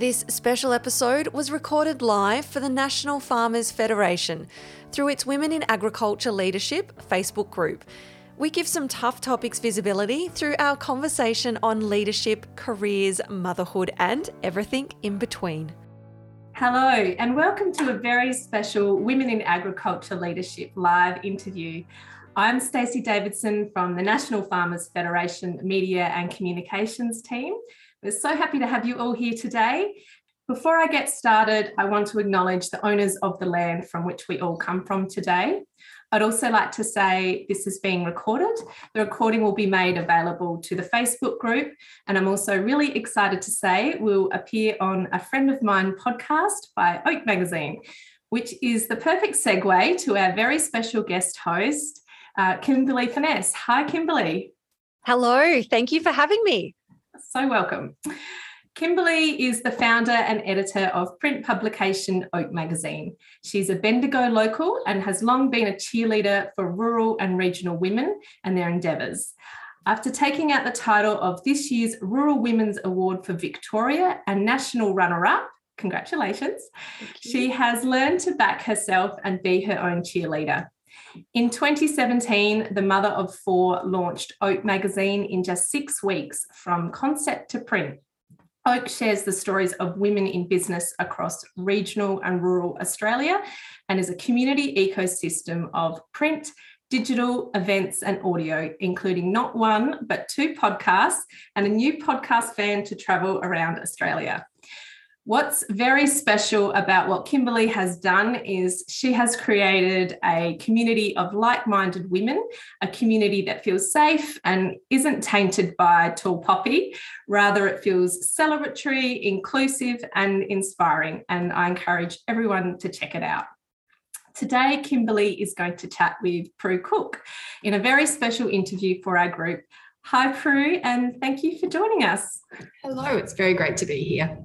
This special episode was recorded live for the National Farmers Federation through its Women in Agriculture Leadership Facebook group. We give some tough topics visibility through our conversation on leadership, careers, motherhood, and everything in between. Hello, and welcome to a very special Women in Agriculture Leadership live interview. I'm Stacey Davidson from the National Farmers Federation Media and Communications team. We're so happy to have you all here today. Before I get started, I want to acknowledge the owners of the land from which we all come from today. I'd also like to say this is being recorded. The recording will be made available to the Facebook group. And I'm also really excited to say will appear on a friend of mine podcast by Oak Magazine, which is the perfect segue to our very special guest host, uh, Kimberley Furness. Hi, Kimberly. Hello. Thank you for having me. So welcome. Kimberley is the founder and editor of print publication Oak Magazine. She's a Bendigo local and has long been a cheerleader for rural and regional women and their endeavours. After taking out the title of this year's Rural Women's Award for Victoria and National Runner Up, congratulations, she has learned to back herself and be her own cheerleader. In 2017, the mother of four launched Oak magazine in just six weeks from concept to print. Oak shares the stories of women in business across regional and rural Australia and is a community ecosystem of print, digital events and audio, including not one, but two podcasts and a new podcast van to travel around Australia. What's very special about what Kimberley has done is she has created a community of like minded women, a community that feels safe and isn't tainted by tall poppy. Rather, it feels celebratory, inclusive, and inspiring. And I encourage everyone to check it out. Today, Kimberley is going to chat with Pru Cook in a very special interview for our group. Hi, Pru, and thank you for joining us. Hello, it's very great to be here.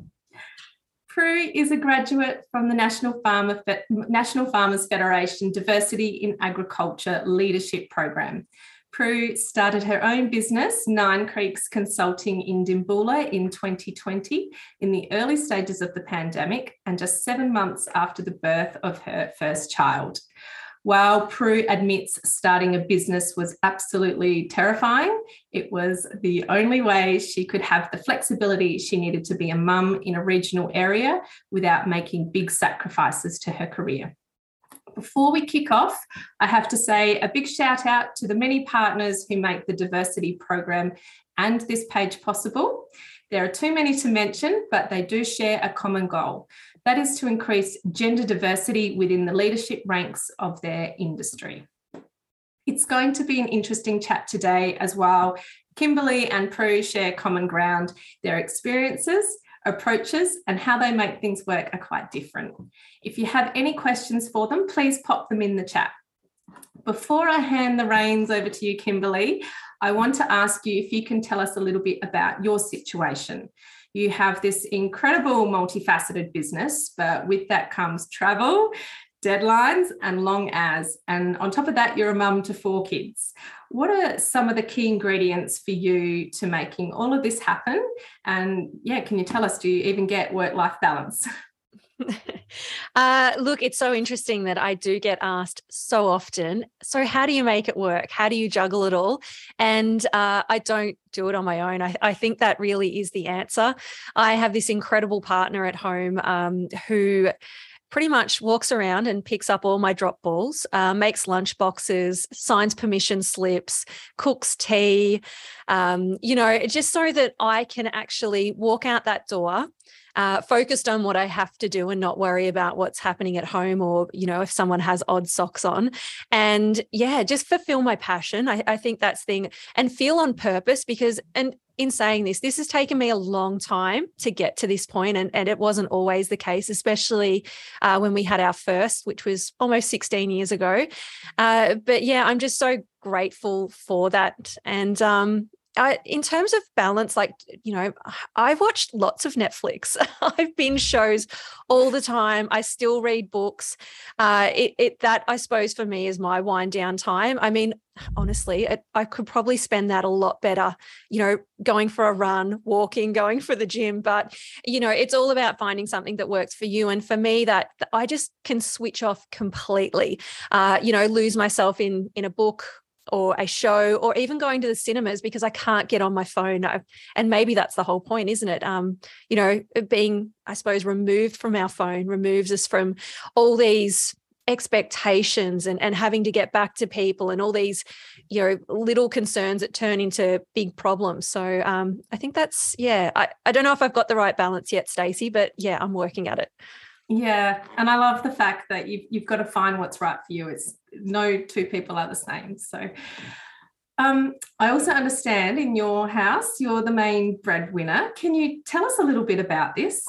Pru is a graduate from the National, National Farmers Federation Diversity in Agriculture Leadership Program. Pru started her own business, Nine Creeks Consulting in Dimboola in 2020 in the early stages of the pandemic and just seven months after the birth of her first child. While Pru admits starting a business was absolutely terrifying, it was the only way she could have the flexibility she needed to be a mum in a regional area without making big sacrifices to her career. Before we kick off, I have to say a big shout out to the many partners who make the diversity program and this page possible. There are too many to mention, but they do share a common goal that is to increase gender diversity within the leadership ranks of their industry. It's going to be an interesting chat today as well. Kimberley and Pru share common ground. Their experiences, approaches, and how they make things work are quite different. If you have any questions for them, please pop them in the chat. Before I hand the reins over to you, Kimberley, I want to ask you if you can tell us a little bit about your situation you have this incredible multifaceted business, but with that comes travel, deadlines, and long as. And on top of that, you're a mum to four kids. What are some of the key ingredients for you to making all of this happen? And yeah, can you tell us, do you even get work life balance? uh, look, it's so interesting that I do get asked so often. So, how do you make it work? How do you juggle it all? And uh, I don't do it on my own. I, I, think that really is the answer. I have this incredible partner at home um, who pretty much walks around and picks up all my drop balls, uh, makes lunch boxes, signs permission slips, cooks tea, um, you know, just so that I can actually walk out that door uh, focused on what I have to do and not worry about what's happening at home or, you know, if someone has odd socks on. And yeah, just fulfill my passion. I, I think that's thing and feel on purpose because, and in saying this, this has taken me a long time to get to this point, and, and it wasn't always the case, especially uh, when we had our first, which was almost 16 years ago. Uh, but yeah, I'm just so grateful for that. And um, I, in terms of balance, like, you know, I've watched lots of Netflix. I've been shows all the time. I still read books. Uh, it, it, that I suppose for me is my wind down time. I mean, honestly, it, I could probably spend that a lot better, you know, going for a run, walking, going for the gym. But, you know, it's all about finding something that works for you. And for me, that I just can switch off completely, uh, you know, lose myself in, in a book or a show or even going to the cinemas because I can't get on my phone. And maybe that's the whole point, isn't it? Um, you know, being, I suppose, removed from our phone removes us from all these expectations and, and having to get back to people and all these, you know, little concerns that turn into big problems. So um, I think that's, yeah, I, I don't know if I've got the right balance yet, Stacey, but yeah, I'm working at it. Yeah, and I love the fact that you've you've got to find what's right for you. It's no two people are the same. So um, I also understand in your house you're the main breadwinner. Can you tell us a little bit about this?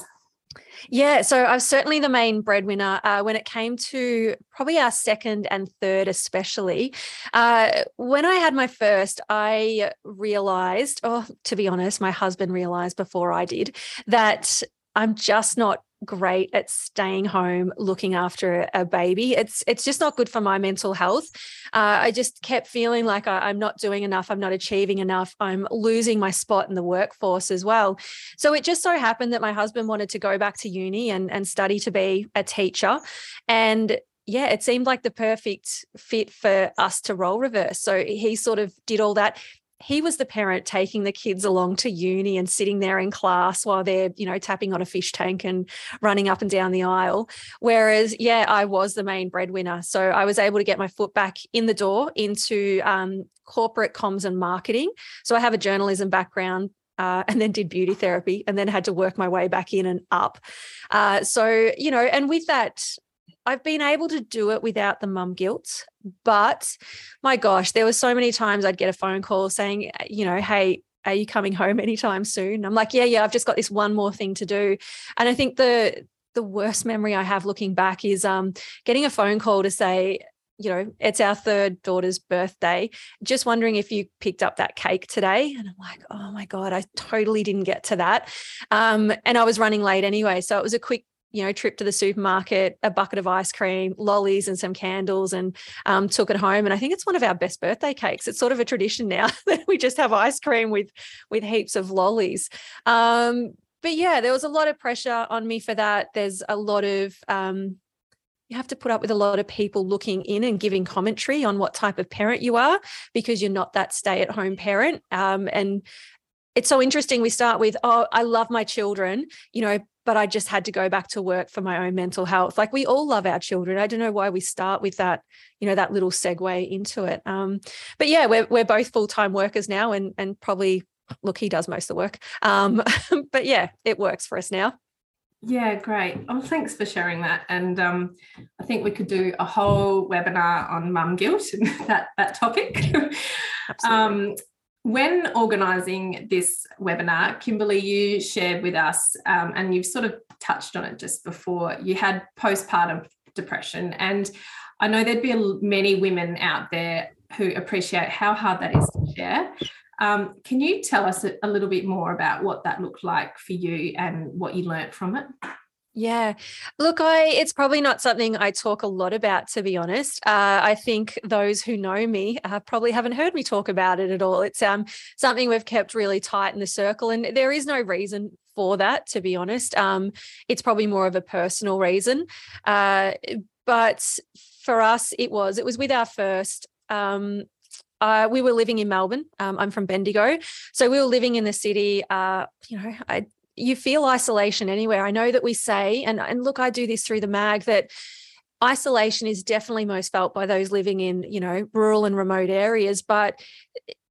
Yeah, so I was certainly the main breadwinner uh, when it came to probably our second and third, especially. Uh, when I had my first, I realized, oh, to be honest, my husband realized before I did that I'm just not great at staying home looking after a baby. It's it's just not good for my mental health. Uh, i just kept feeling like I, am not doing enough i'm not achieving enough i'm losing my spot in the workforce as well. So it just so happened that my husband wanted to go back to uni and, and study to be a teacher. And yeah, it seemed like the perfect fit for us to role reverse. So he sort of did all that he was the parent taking the kids along to uni and sitting there in class while they're, you know, tapping on a fish tank and running up and down the aisle. Whereas, yeah, I was the main breadwinner. So I was able to get my foot back in the door into um, corporate comms and marketing. So I have a journalism background, uh, and then did beauty therapy and then had to work my way back in and up. Uh, so, you know, and with that, I've been able to do it without the mum guilt, but my gosh, there were so many times I'd get a phone call saying, you know, hey, are you coming home anytime soon? I'm like, yeah, yeah, I've just got this one more thing to do. And I think the the worst memory I have looking back is um, getting a phone call to say, you know, it's our third daughter's birthday. Just wondering if you picked up that cake today. And I'm like, oh my God, I totally didn't get to that. Um, and I was running late anyway. So it was a quick you know, trip to the supermarket, a bucket of ice cream, lollies, and some candles, and um, took it home. And I think it's one of our best birthday cakes. It's sort of a tradition now that we just have ice cream with with heaps of lollies. Um, but yeah, there was a lot of pressure on me for that. There's a lot of um, you have to put up with a lot of people looking in and giving commentary on what type of parent you are because you're not that stay at home parent. Um, and it's so interesting. We start with, oh, I love my children, you know, but I just had to go back to work for my own mental health. Like we all love our children. I don't know why we start with that, you know, that little segue into it. Um, but yeah, we're we're both full time workers now, and and probably look, he does most of the work. Um, but yeah, it works for us now. Yeah, great. Oh, thanks for sharing that. And um, I think we could do a whole webinar on mum guilt and that that topic. um, when organising this webinar, Kimberly, you shared with us, um, and you've sort of touched on it just before, you had postpartum depression. And I know there'd be many women out there who appreciate how hard that is to share. Um, can you tell us a little bit more about what that looked like for you and what you learnt from it? Yeah. Look, I it's probably not something I talk a lot about to be honest. Uh, I think those who know me uh, probably haven't heard me talk about it at all. It's um something we've kept really tight in the circle and there is no reason for that to be honest. Um it's probably more of a personal reason. Uh but for us it was it was with our first um uh, we were living in Melbourne. Um, I'm from Bendigo, so we were living in the city. Uh, you know, I you feel isolation anywhere. I know that we say, and, and look, I do this through the mag that isolation is definitely most felt by those living in, you know, rural and remote areas, but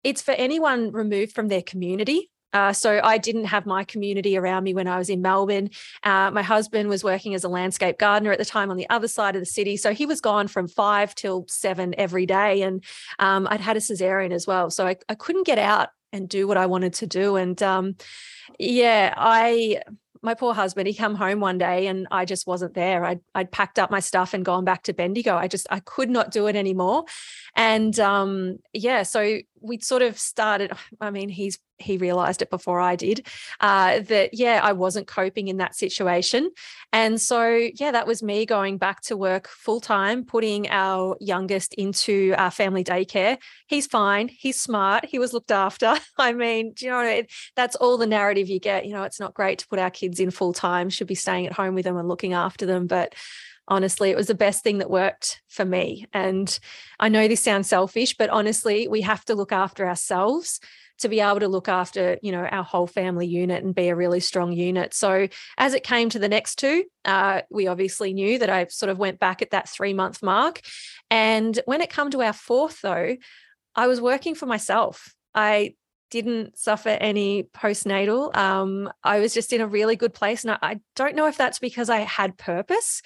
it's for anyone removed from their community. Uh, so I didn't have my community around me when I was in Melbourne. Uh, my husband was working as a landscape gardener at the time on the other side of the city, so he was gone from five till seven every day, and um, I'd had a cesarean as well, so I, I couldn't get out and do what I wanted to do. And um, yeah, I my poor husband, he come home one day and I just wasn't there. I'd, I'd packed up my stuff and gone back to Bendigo. I just, I could not do it anymore. And um, yeah, so we sort of started, I mean, he's he realized it before I did, uh, that, yeah, I wasn't coping in that situation. And so, yeah, that was me going back to work full time, putting our youngest into our family daycare. He's fine. He's smart. He was looked after. I mean, do you know, it, that's all the narrative you get. You know, it's not great to put our kids in full time, should be staying at home with them and looking after them. But honestly it was the best thing that worked for me. And i know this sounds selfish but honestly we have to look after ourselves to be able to look after you know our whole family unit and be a really strong unit. So as it came to the next two uh, we obviously knew that i sort of went back at that three month mark. And when it come to our fourth though i was working for myself. I didn't suffer any postnatal. Um, I was just in a really good place. And I, I, don't know if that's because I had purpose.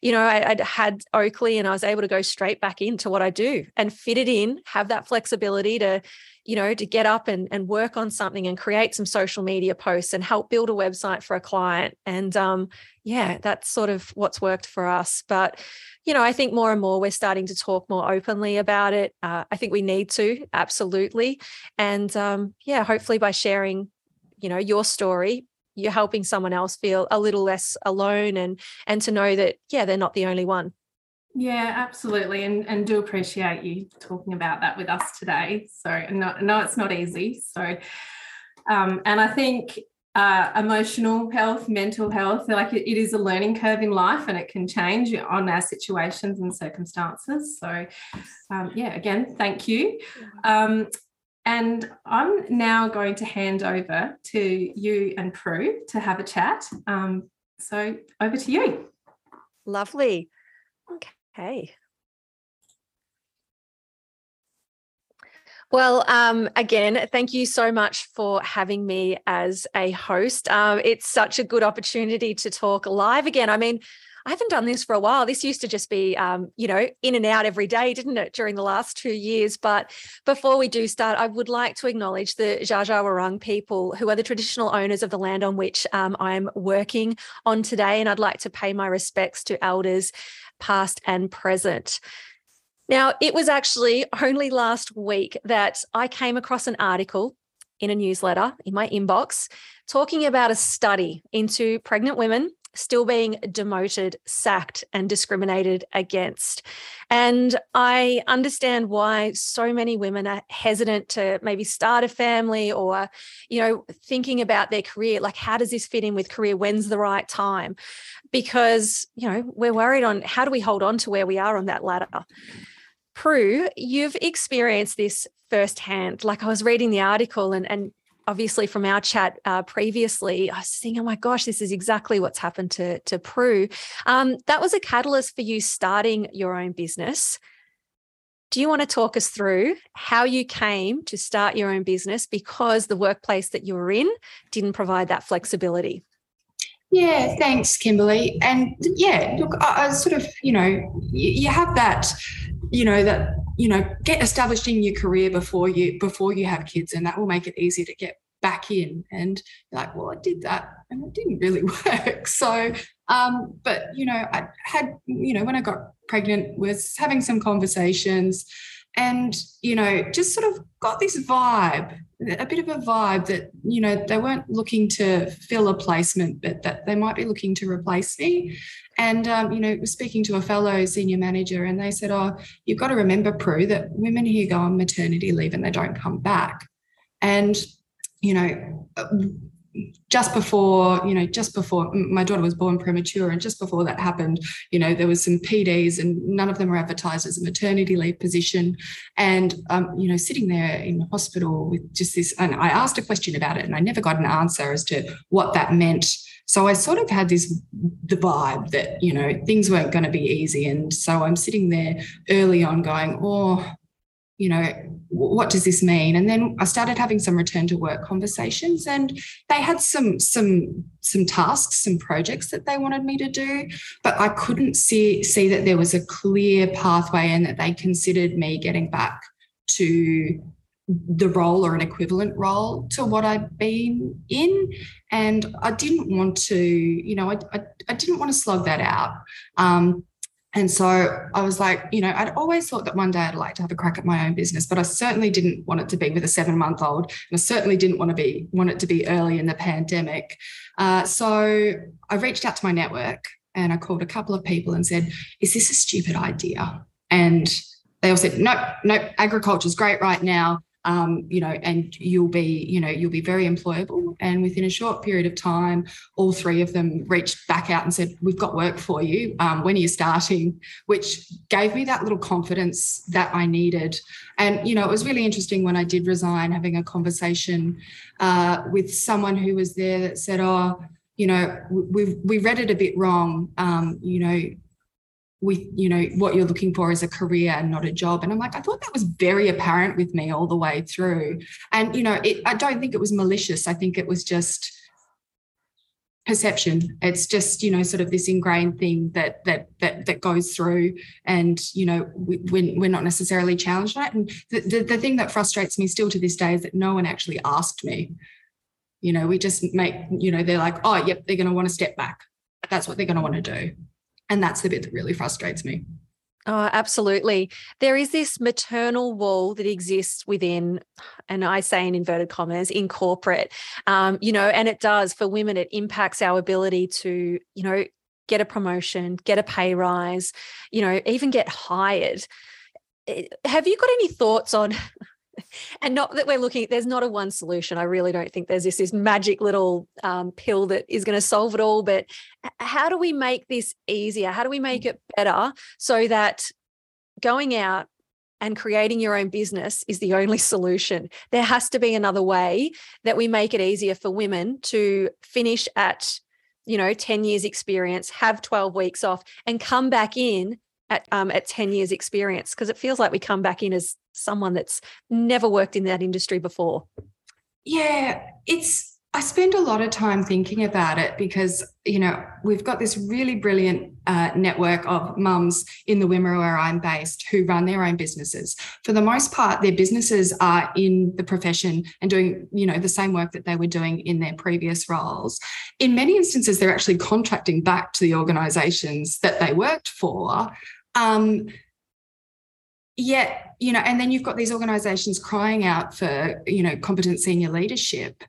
You know, I, would had Oakley and I was able to go straight back into what I do and fit it in, have that flexibility to you know, to get up and, and work on something and create some social media posts and help build a website for a client. And um, yeah, that's sort of what's worked for us. But, you know, I think more and more we're starting to talk more openly about it. Uh, I think we need to, absolutely. And um, yeah, hopefully by sharing, you know, your story, you're helping someone else feel a little less alone and and to know that yeah they're not the only one yeah, absolutely, and and do appreciate you talking about that with us today. So no, no, it's not easy. So, um, and I think uh, emotional health, mental health, like it, it is a learning curve in life, and it can change on our situations and circumstances. So, um, yeah, again, thank you. Um, and I'm now going to hand over to you and Pru to have a chat. Um, so over to you. Lovely. Okay. Hey. Well, um, again, thank you so much for having me as a host. Um, it's such a good opportunity to talk live again. I mean, I haven't done this for a while. This used to just be, um, you know, in and out every day, didn't it, during the last two years? But before we do start, I would like to acknowledge the Dja Wurrung people who are the traditional owners of the land on which um, I'm working on today. And I'd like to pay my respects to elders past and present. Now, it was actually only last week that I came across an article in a newsletter in my inbox talking about a study into pregnant women still being demoted, sacked, and discriminated against. And I understand why so many women are hesitant to maybe start a family or, you know, thinking about their career. Like, how does this fit in with career? When's the right time? Because, you know, we're worried on how do we hold on to where we are on that ladder. Pru, you've experienced this firsthand. Like I was reading the article and, and obviously from our chat uh, previously, I was thinking, oh my gosh, this is exactly what's happened to, to Pru. Um, that was a catalyst for you starting your own business. Do you want to talk us through how you came to start your own business because the workplace that you were in didn't provide that flexibility? Yeah, thanks, Kimberly. And yeah, look, I, I sort of, you know, you, you have that, you know, that you know get established in your career before you before you have kids and that will make it easier to get back in. And like well i did that and it didn't really work. So um but you know i had you know when i got pregnant was having some conversations and you know just sort of got this vibe a bit of a vibe that you know they weren't looking to fill a placement but that they might be looking to replace me and um, you know speaking to a fellow senior manager and they said oh you've got to remember pru that women here go on maternity leave and they don't come back. And you know just before you know just before my daughter was born premature and just before that happened you know there was some pds and none of them were advertised as a maternity leave position. And um, you know sitting there in the hospital with just this and i asked a question about it and i never got an answer as to what that meant so i sort of had this the vibe that you know things weren't going to be easy. And so i'm sitting there early on going oh you know what does this mean? And then i started having some return to work conversations and they had some some some tasks some projects that they wanted me to do but i couldn't see see that there was a clear pathway and that they considered me getting back to the role or an equivalent role to what I'd been in. And I didn't want to, you know, I, I, I didn't want to slog that out. Um, and so I was like, you know, I'd always thought that one day I'd like to have a crack at my own business, but I certainly didn't want it to be with a seven month old. And I certainly didn't want to be, want it to be early in the pandemic. Uh, so I reached out to my network and I called a couple of people and said, is this a stupid idea? And they all said, no, no, agriculture's great right now um, you know, and you'll be, you know, you'll be very employable. And within a short period of time, all three of them reached back out and said, "We've got work for you. Um, when are you starting?" Which gave me that little confidence that I needed. And you know, it was really interesting when I did resign, having a conversation uh, with someone who was there that said, "Oh." You know, we we read it a bit wrong. Um, you know, with you know what you're looking for is a career and not a job. And i'm like i thought that was very apparent with me all the way through. And you know it, i don't think it was malicious. I think it was just perception. It's just you know sort of this ingrained thing that that that that goes through and you know we, we're, not necessarily challenged on it. And the, the, the thing that frustrates me still to this day is that no one actually asked me. You know we just make you know they're like oh yep they're going to want to step back. That's what they're going to want to do and that's the bit that really frustrates me. Oh, absolutely. There is this maternal wall that exists within, and I say in inverted commas, in corporate, um, you know, and it does for women, it impacts our ability to, you know, get a promotion, get a pay rise, you know, even get hired. Eh, have you got any thoughts on and not that we're looking there's not a one solution. I really don't think there's this this magic little um, pill that is going to solve it all but how do we make this easier? How do we make it better so that going out and creating your own business is the only solution? There has to be another way that we make it easier for women to finish at you know 10 years experience have 12 weeks off and come back in at um, at 10 years experience because it feels like we come back in as someone that's never worked in that industry before. Yeah it's i spend a lot of time thinking about it because you know we've got this really brilliant uh, network of mums in the Wimmera where i'm based who run their own businesses for the most part their businesses are in the profession and doing you know the same work that they were doing in their previous roles in many instances they're actually contracting back to the organizations that they worked for um, yet, you know, and then you've got these organizations crying out for, you know, competent senior leadership.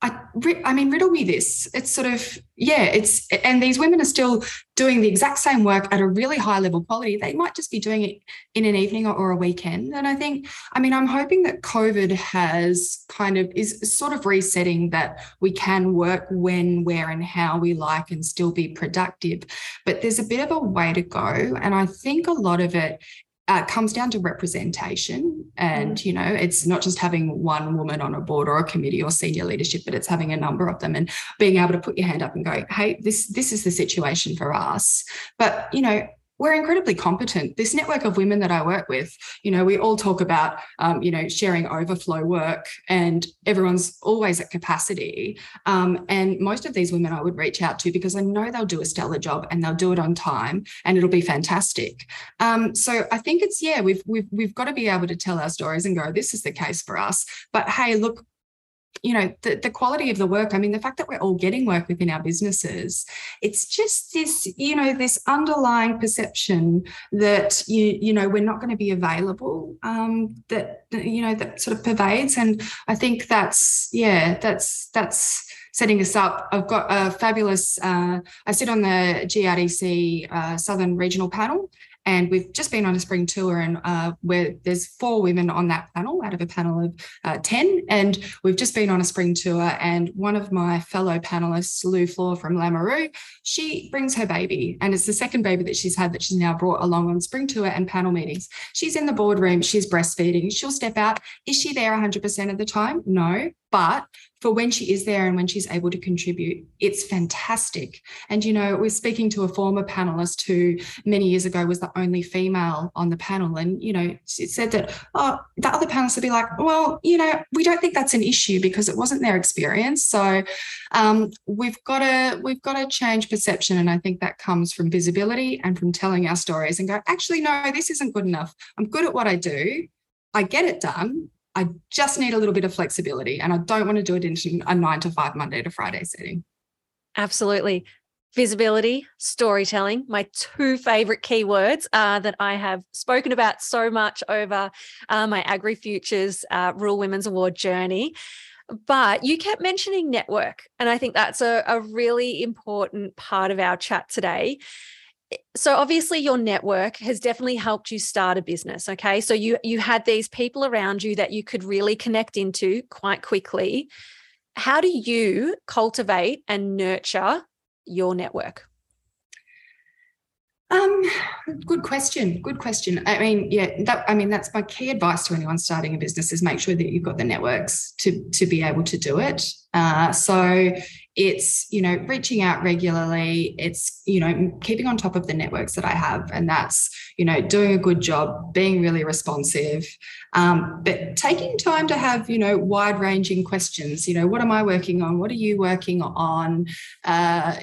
I, I mean, riddle me this. It's sort of, yeah, it's, and these women are still doing the exact same work at a really high level quality. They might just be doing it in an evening or, or a weekend. And I think, I mean, I'm hoping that COVID has kind of is sort of resetting that we can work when, where, and how we like and still be productive. But there's a bit of a way to go. And I think a lot of it uh, comes down to representation. And, mm. you know, it's not just having one woman on a board or a committee or senior leadership, but it's having a number of them and being able to put your hand up and go, hey, this, this is the situation for us. But, you know, we're incredibly competent. This network of women that I work with, you know, we all talk about, um, you know, sharing overflow work and everyone's always at capacity. Um, and most of these women I would reach out to because I know they'll do a stellar job and they'll do it on time and it'll be fantastic. Um, so I think it's, yeah, we've, we've, we've got to be able to tell our stories and go, this is the case for us. But hey, look, you know the, the quality of the work i mean the fact that we're all getting work within our businesses it's just this you know this underlying perception that you you know we're not going to be available um that you know that sort of pervades. And i think that's yeah that's that's setting us up. I've got a fabulous uh, i sit on the grdc uh, southern regional panel and we've just been on a spring tour, and uh, where there's four women on that panel out of a panel of uh, 10. And we've just been on a spring tour, and one of my fellow panelists, Lou Flohr from Lameroo, she brings her baby, and it's the second baby that she's had that she's now brought along on spring tour and panel meetings. She's in the boardroom, she's breastfeeding, she'll step out. Is she there 100% of the time? No. But for when she is there and when she's able to contribute, it's fantastic. And, you know, we're speaking to a former panelist who many years ago was the only female on the panel. And, you know, she said that, oh, the other panelists would be like, well, you know, we don't think that's an issue because it wasn't their experience. So um, we've got to, we've got to change perception. And I think that comes from visibility and from telling our stories and go, actually, no, this isn't good enough. I'm good at what I do I get it done. I just need a little bit of flexibility and I don't want to do it in a nine to five Monday to Friday setting. Absolutely. Visibility, storytelling, my two favorite keywords uh, that I have spoken about so much over uh, my AgriFutures uh, Rural Women's Award journey. But you kept mentioning network. And I think that's a, a really important part of our chat today so obviously your network has definitely helped you start a business okay? So you you had these people around you that you could really connect into quite quickly. How do you cultivate and nurture your network um, good question. Good question. I mean, yeah, that I mean that's my key advice to anyone starting a business is make sure that you've got the networks to to be able to do it. Uh, so it's you know reaching out regularly. It's you know keeping on top of the networks that I have, and that's you know doing a good job, being really responsive, um, but taking time to have you know wide ranging questions. You know, what am I working on? What are you working on? Uh,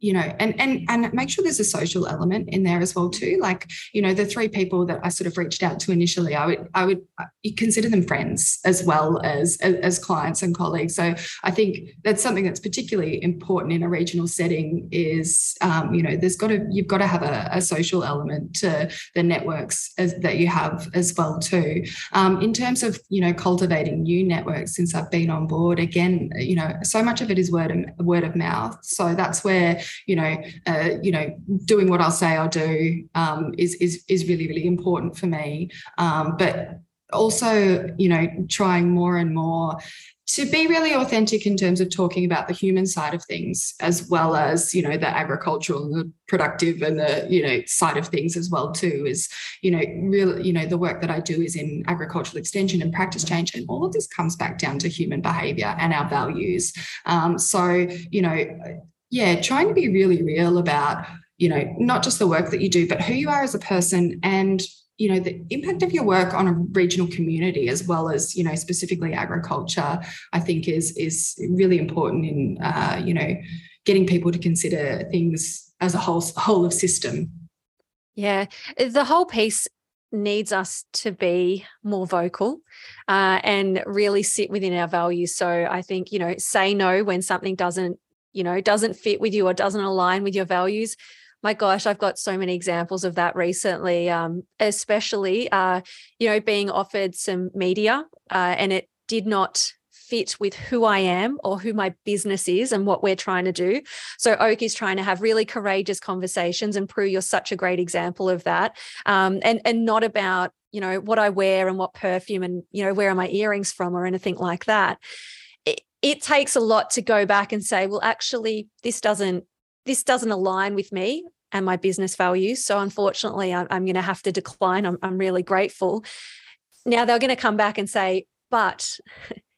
you know and and and make sure there's a social element in there as well too. Like you know the three people that i sort of reached out to initially i would i would uh, consider them friends as well as as clients and colleagues. So i think that's something that's particularly important in a regional setting is um, you know there's got to you've got to have a, a social element to the networks as, that you have as well too. Um, in terms of you know cultivating new networks since i've been on board again you know so much of it is word of word of mouth. So that's where you know, uh, you know, doing what I'll say I'll do um, is is is really really important for me. Um, but also, you know, trying more and more to be really authentic in terms of talking about the human side of things as well as you know the agricultural and the productive and the you know side of things as well too is you know real you know the work that i do is in agricultural extension and practice change and all of this comes back down to human behavior and our values um, so you know yeah, trying to be really real about, you know, not just the work that you do, but who you are as a person and you know the impact of your work on a regional community as well as you know specifically agriculture i think is is really important in uh, you know getting people to consider things as a whole whole of system. Yeah the whole piece needs us to be more vocal uh, and really sit within our values. So i think you know say no when something doesn't you know doesn't fit with you or doesn't align with your values my gosh i've got so many examples of that recently um, especially uh, you know being offered some media uh, and it did not fit with who I am or who my business is and what we're trying to do. So Oak is trying to have really courageous conversations, and Pru, you're such a great example of that. Um, and and not about you know what I wear and what perfume and you know where are my earrings from or anything like that it takes a lot to go back and say well actually this doesn't this doesn't align with me and my business values so unfortunately i'm, I'm going to have to decline. I'm, I'm really grateful. Now they're going to come back and say but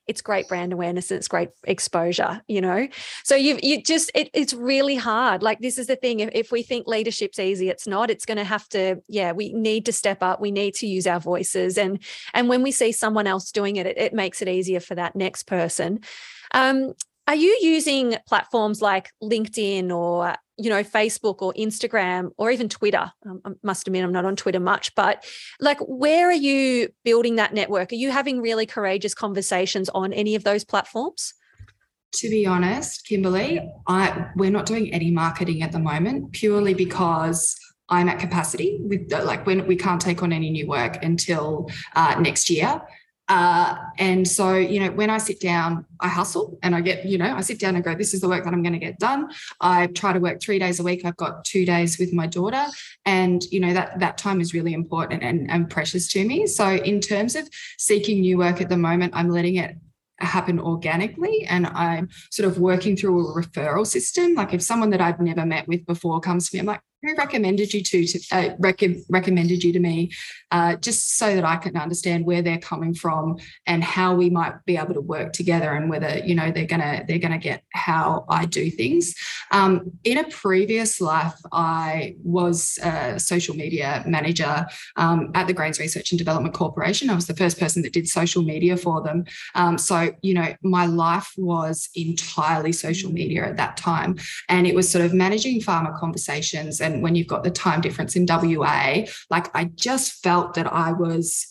it's great brand awareness and it's great exposure you know? So you you just it, it's really hard. Like this is the thing if, if we think leadership's easy it's not. It's going to have to yeah we need to step up. We need to use our voices. And and when we see someone else doing it it, it makes it easier for that next person. Um, are you using platforms like linkedin or you know facebook or instagram or even twitter um, i must admit i'm not on twitter much but like where are you building that network? Are you having really courageous conversations on any of those platforms? To be honest kimberly i we're not doing any marketing at the moment purely because i'm at capacity with like when we can't take on any new work until uh, next year uh, and so, you know, when I sit down, I hustle and I get, you know, I sit down and go, this is the work that I'm going to get done. I try to work three days a week. I've got two days with my daughter. And, you know, that that time is really important and, and precious to me. So in terms of seeking new work at the moment, I'm letting it happen organically and I'm sort of working through a referral system. Like if someone that I've never met with before comes to me, I'm like, who recommended you to, to uh, rec- recommended you to me uh, just so that I can understand where they're coming from and how we might be able to work together and whether you know they're gonna they're gonna get how I do things. Um, in a previous life, I was a social media manager um, at the Grains Research and Development Corporation. I was the first person that did social media for them. Um, so you know my life was entirely social media at that time, and it was sort of managing farmer conversations and when you've got the time difference in WA, like I just felt that I was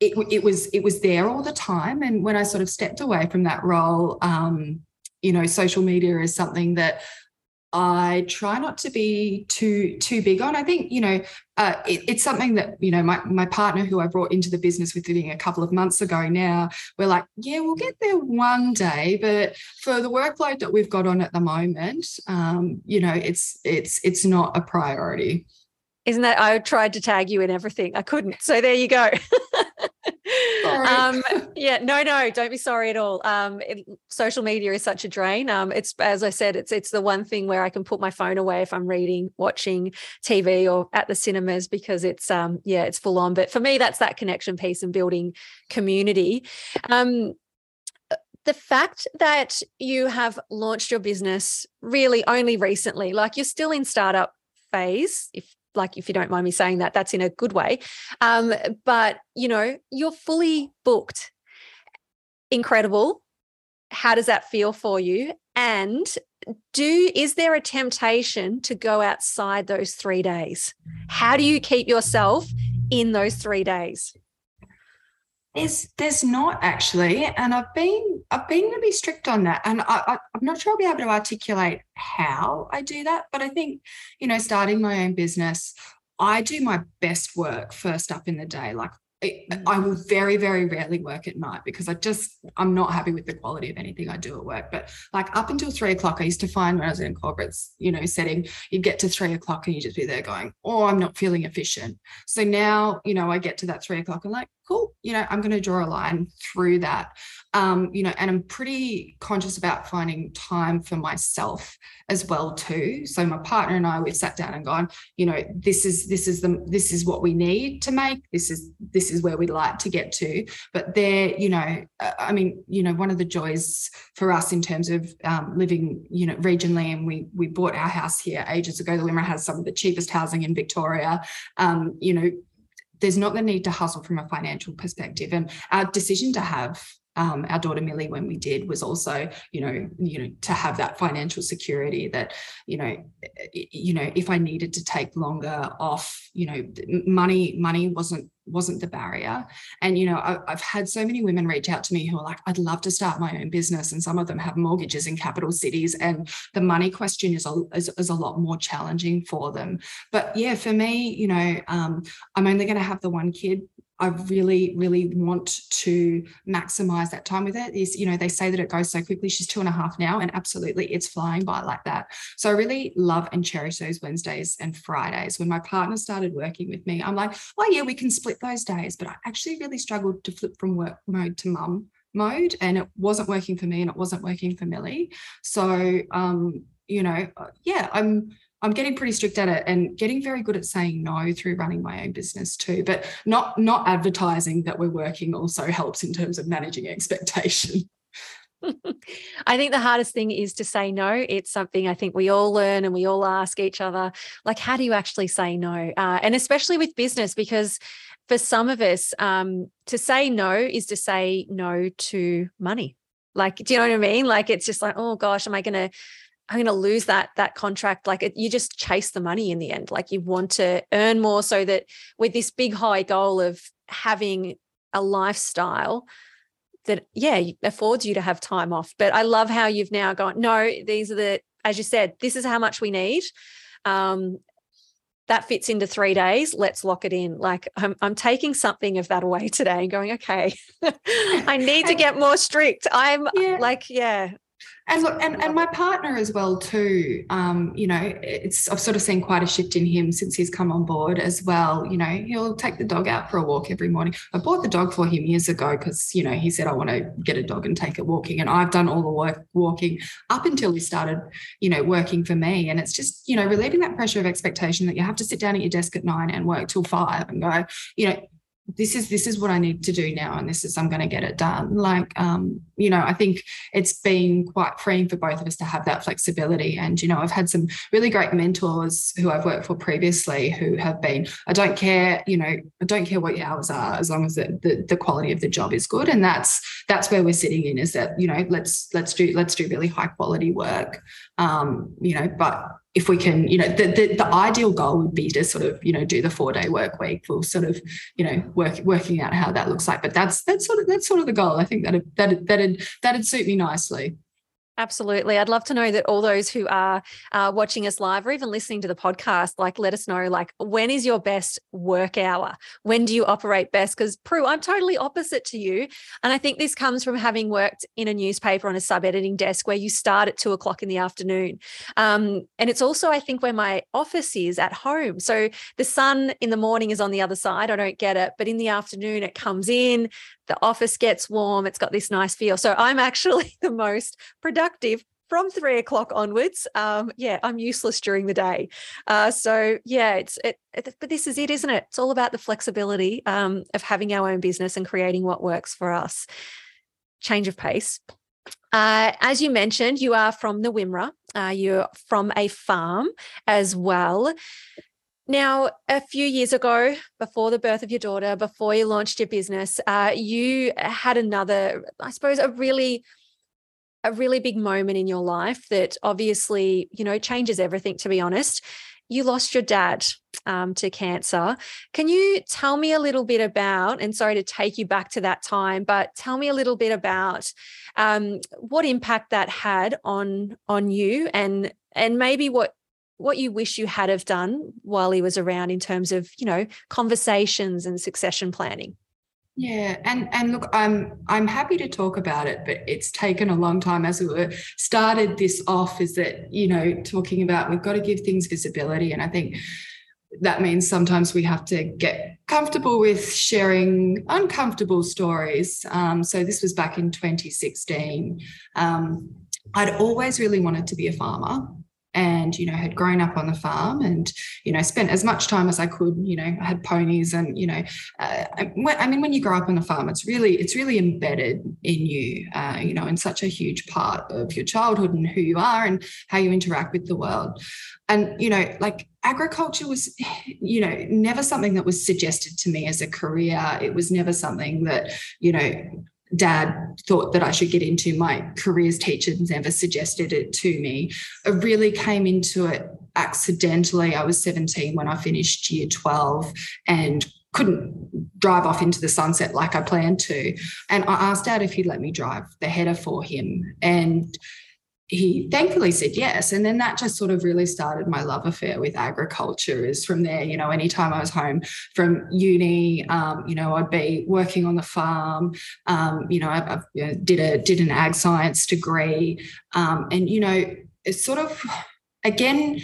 it, it was it was there all the time. And when i sort of stepped away from that role um, you know social media is something that I try not to be too too big on. I think you know uh, it, it's something that you know my my partner who I brought into the business with living a couple of months ago. Now we're like, yeah, we'll get there one day, but for the workload that we've got on at the moment, um, you know, it's it's it's not a priority. Isn't that I tried to tag you in everything? I couldn't. So there you go. um, yeah, no, no, don't be sorry at all. Um, it, social media is such a drain. Um, it's as I said, it's it's the one thing where I can put my phone away if I'm reading, watching TV, or at the cinemas because it's um, yeah, it's full on. But for me, that's that connection piece and building community. Um, the fact that you have launched your business really only recently, like you're still in startup phase, if like if you don't mind me saying that that's in a good way. Um, but you know you're fully booked. Incredible. How does that feel for you? And do is there a temptation to go outside those 3 days? How do you keep yourself in those 3 days there's there's not actually and i've been i've been really strict on that and I, I, i'm not sure i'll be able to articulate how i do that but i think you know starting my own business i do my best work first up in the day like. I will very, very rarely work at night because I just, I'm not happy with the quality of anything I do at work. But like up until three o'clock, I used to find when I was in corporates, you know, setting, you'd get to three o'clock and you just be there going, oh, I'm not feeling efficient. So now, you know, I get to that three o'clock and like, cool, you know, I'm going to draw a line through that. Um, you know, and I'm pretty conscious about finding time for myself as well too. So my partner and I, we've sat down and gone, you know, this is this is the this is what we need to make. This is this is where we'd like to get to. But there, you know, uh, I mean, you know, one of the joys for us in terms of um, living, you know, regionally, and we we bought our house here ages ago. The Wimmera has some of the cheapest housing in Victoria. Um, you know, there's not the need to hustle from a financial perspective. And our decision to have um, our daughter Millie when we did was also, you know, you know, to have that financial security that, you know, you know, if I needed to take longer off, you know, money, money wasn't wasn't the barrier. And, you know, I, have had so many women reach out to me who are like, I'd love to start my own business. And some of them have mortgages in capital cities. And the money question is a, is, is a lot more challenging for them. But yeah, for me, you know, um, I'm only going to have the one kid I really, really want to maximize that time with it. Is, you know, they say that it goes so quickly. She's two and a half now, and absolutely it's flying by like that. So I really love and cherish those Wednesdays and Fridays. When my partner started working with me, I'm like, oh, yeah, we can split those days. But I actually really struggled to flip from work mode to mum mode, and it wasn't working for me and it wasn't working for Millie. So, um, you know, uh, yeah, I'm I'm getting pretty strict at it and getting very good at saying no through running my own business too. But not not advertising that we're working also helps in terms of managing expectation. I think the hardest thing is to say no. It's something I think we all learn and we all ask each other, like, how do you actually say no? Uh, and especially with business, because for some of us, um, to say no is to say no to money. Like, do you know what I mean? Like, it's just like, oh gosh, am I going to I'm going to lose that that contract. Like it, you just chase the money in the end. Like you want to earn more so that with this big high goal of having a lifestyle that yeah affords you to have time off. But I love how you've now gone. No, these are the as you said. This is how much we need. Um, that fits into three days. Let's lock it in. Like I'm, I'm taking something of that away today and going, okay, I need to get more strict. I'm yeah. like, yeah, and look, and, and my partner as well too. Um, you know, it's I've sort of seen quite a shift in him since he's come on board as well. You know, he'll take the dog out for a walk every morning. I bought the dog for him years ago because you know he said I want to get a dog and take it walking, and I've done all the work walking up until he started, you know, working for me. And it's just you know relieving that pressure of expectation that you have to sit down at your desk at nine and work till five and go, you know, this is this is what I need to do now, and this is I'm going to get it done. Like, um, you know, I think it's been quite freeing for both of us to have that flexibility. And you know, I've had some really great mentors who I've worked for previously who have been. I don't care, you know, I don't care what your hours are as long as the, the, the quality of the job is good. And that's that's where we're sitting in is that you know let's let's do let's do really high quality work. Um, you know, but if we can, you know, the, the, the ideal goal would be to sort of, you know, do the four day work week. We'll sort of, you know, work working out how that looks like. But that's that's sort of that's sort of the goal. I think that that that'd that'd suit me nicely. Absolutely. I'd love to know that all those who are uh, watching us live or even listening to the podcast, like, let us know, like, when is your best work hour? When do you operate best? Because, Pru, I'm totally opposite to you. And I think this comes from having worked in a newspaper on a sub editing desk where you start at two o'clock in the afternoon. Um, and it's also, I think, where my office is at home. So the sun in the morning is on the other side. I don't get it. But in the afternoon, it comes in, the office gets warm. It's got this nice feel. So I'm actually the most productive from three o'clock onwards. Um, yeah, I'm useless during the day. Uh, so yeah, it's it, it, but this is it, isn't it? It's all about the flexibility um, of having our own business and creating what works for us. Change of pace. Uh, as you mentioned, you are from the Wimmera. Uh, you're from a farm as well. Now, a few years ago, before the birth of your daughter, before you launched your business, uh, you had another, I suppose, a really a really big moment in your life that obviously, you know, changes everything, to be honest. You lost your dad um, to cancer. Can you tell me a little bit about, and sorry to take you back to that time, but tell me a little bit about um, what impact that had on on you and and maybe what what you wish you had have done while he was around in terms of you know conversations and succession planning. Yeah and and look i'm i'm happy to talk about it but it's taken a long time. As we were started this off is that you know talking about we've got to give things visibility and i think that means sometimes we have to get comfortable with sharing uncomfortable stories. Um, so this was back in 2016 um, i'd always really wanted to be a farmer and you know had grown up on the farm and you know spent as much time as I could you know had ponies and you know uh, I mean when you grow up on the farm it's really it's really embedded in you uh, you know in such a huge part of your childhood and who you are and how you interact with the world. And you know like agriculture was you know never something that was suggested to me as a career. It was never something that you know dad thought that I should get into. My careers teacher never suggested it to me. I really came into it accidentally. I was 17 when I finished year 12 and couldn't drive off into the sunset like I planned to. And I asked dad if he'd let me drive the header for him. And he thankfully said yes. And then that just sort of really started my love affair with agriculture. Is from there, you know, anytime I was home from uni, um, you know, I'd be working on the farm. Um, you know, I, I you know, did a did an ag science degree, um, and you know, it's sort of again.